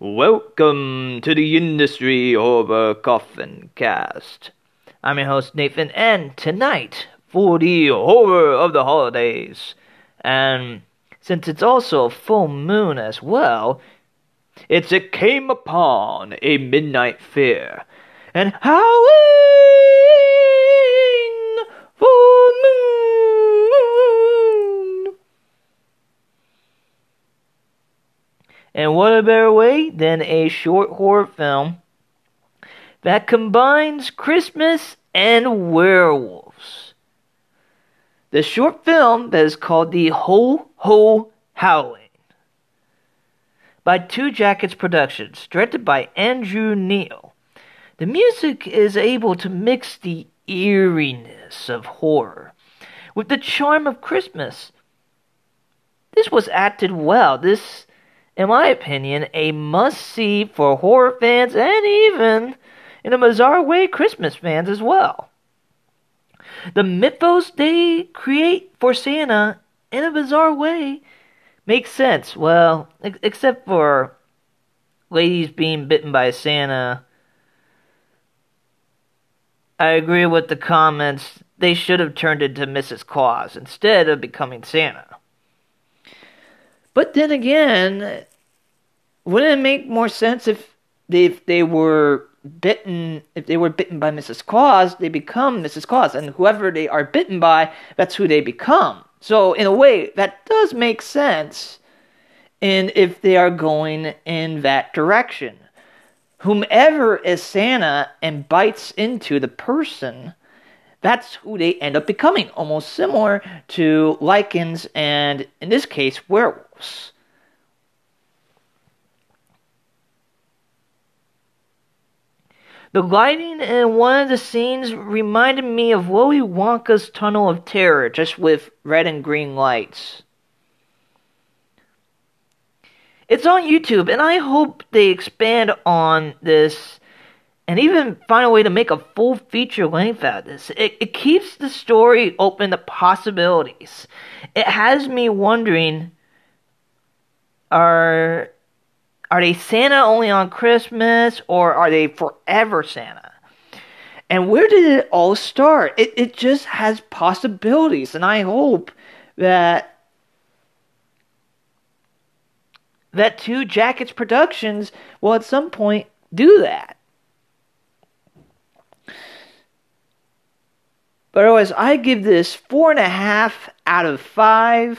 Welcome to the Industry Horror Coffee Cast. I'm your host Nathan, and tonight, for the horror of the holidays, and since it's also a full moon as well, it's It Came Upon a Midnight Fear, and Halloween full moon. And what a better way than a short horror film that combines Christmas and werewolves. The short film that is called The Ho Ho Howling by Two Jackets Productions, directed by Andrew Neil. The music is able to mix the eeriness of horror with the charm of Christmas. This was acted well. This in my opinion, a must see for horror fans and even, in a bizarre way, Christmas fans as well. The mythos they create for Santa, in a bizarre way, makes sense. Well, ex- except for ladies being bitten by Santa. I agree with the comments. They should have turned into Mrs. Claus instead of becoming Santa. But then again, wouldn't it make more sense if they, if they were bitten if they were bitten by Mrs. Claus, they become Mrs. Claus, and whoever they are bitten by, that's who they become. So in a way, that does make sense. And if they are going in that direction, whomever is Santa and bites into the person, that's who they end up becoming, almost similar to lycans and, in this case, werewolves. The lighting in one of the scenes reminded me of Willy Wonka's Tunnel of Terror, just with red and green lights. It's on YouTube, and I hope they expand on this and even find a way to make a full feature length out of this. It, it keeps the story open to possibilities. It has me wondering are are they Santa only on Christmas or are they forever Santa? And where did it all start? It it just has possibilities and I hope that that Two Jackets Productions will at some point do that. But otherwise, I give this four and a half out of five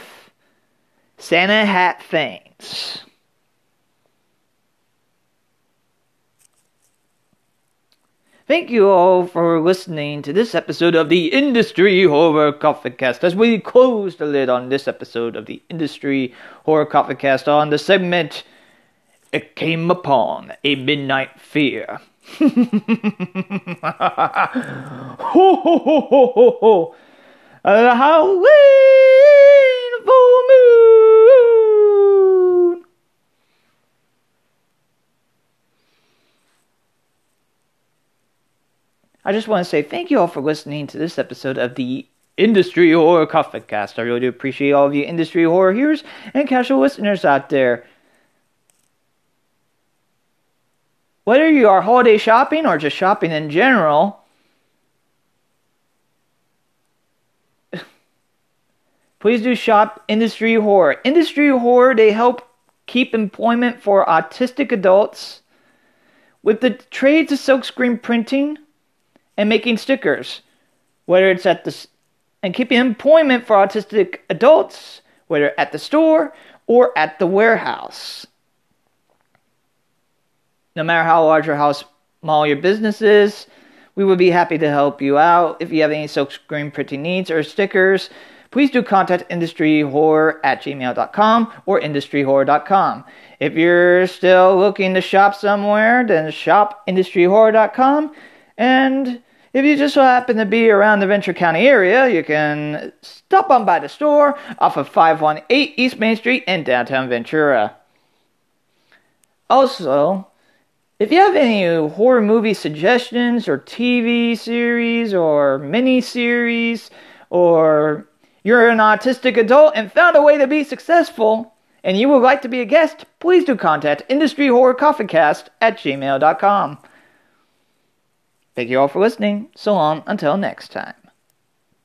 Santa hat things. Thank you all for listening to this episode of the Industry Horror Coffee Cast as we close the lid on this episode of the Industry Horror Coffee Cast on the segment It Came Upon a Midnight Fear. ho ho ho ho ho ho! Uh, Halloween full moon! I just want to say thank you all for listening to this episode of the Industry Horror Coffee Cast. I really do appreciate all of you industry horror hearers and casual listeners out there. Whether you are holiday shopping or just shopping in general, please do shop Industry Horror. Industry Horror, they help keep employment for autistic adults with the trades of silkscreen printing and making stickers, whether it's at the and keeping employment for autistic adults, whether at the store or at the warehouse. No matter how large or how small your business is, we would be happy to help you out. If you have any silkscreen printing needs or stickers, please do contact industryhorror at gmail.com or industryhorror.com. If you're still looking to shop somewhere, then shop industryhorror.com and if you just so happen to be around the Ventura County area, you can stop on by the store off of 518 East Main Street in downtown Ventura. Also, if you have any horror movie suggestions or TV series or mini series, or you're an autistic adult and found a way to be successful and you would like to be a guest, please do contact industryhorrorcoffeecast at gmail.com. Thank you all for listening. So long until next time.